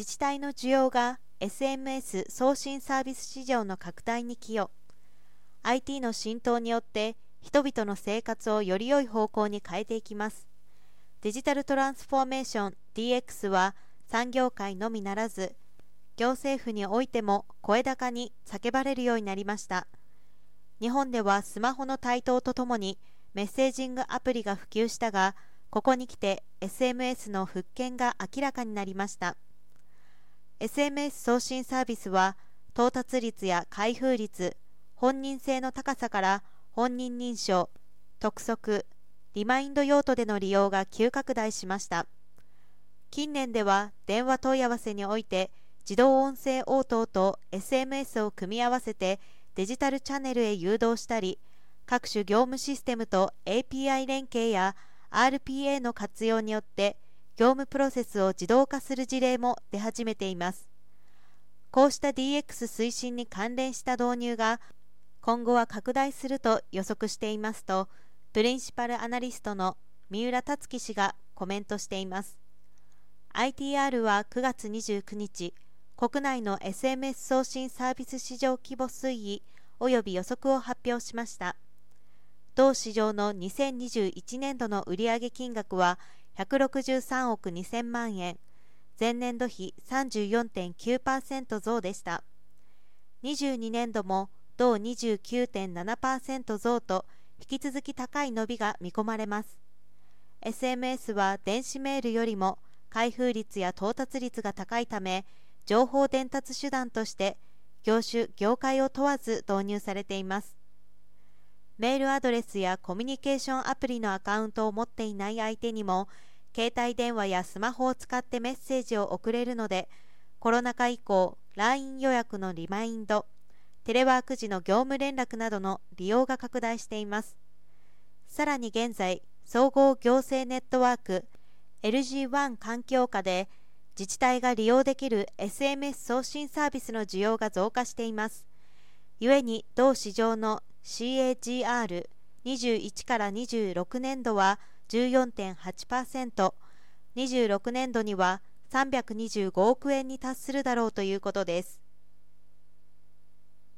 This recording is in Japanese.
自治体の需要が SMS 送信サービス市場の拡大に寄与。IT の浸透によって人々の生活をより良い方向に変えていきます。デジタルトランスフォーメーション DX は産業界のみならず行政府においても声高に叫ばれるようになりました。日本ではスマホの台頭とともにメッセージングアプリが普及したがここに来て SMS の復権が明らかになりました。SMS 送信サービスは到達率や開封率本人性の高さから本人認証督促リマインド用途での利用が急拡大しました。近年では電話問い合わせにおいて自動音声応答と SMS を組み合わせてデジタルチャンネルへ誘導したり各種業務システムと API 連携や RPA の活用によって業務プロセスを自動化する事例も出始めています。こうした DX 推進に関連した導入が今後は拡大すると予測していますとプリンシパルアナリストの三浦達樹氏がコメントしています。ITR は9月29日国内の SMS 送信サービス市場規模推移及び予測を発表しました。同市場の2021年度の売上金額は163億2000万円。前年度比34.9%増でした。22年度も同29.7%増と引き続き高い伸びが見込まれます。SMS は電子メールよりも開封率や到達率が高いため情報伝達手段として業種業界を問わず導入されています。メールアドレスやコミュニケーションアプリのアカウントを持っていない相手にも携帯電話やスマホを使ってメッセージを送れるのでコロナ禍以降 LINE 予約のリマインドテレワーク時の業務連絡などの利用が拡大しています。さらに現在総合行政ネットワーク LG1 環境下で自治体が利用できる SMS 送信サービスの需要が増加しています。故に同市場の CAGR21 から26年度は14.8%、26年度には325億円に達するだろうということです。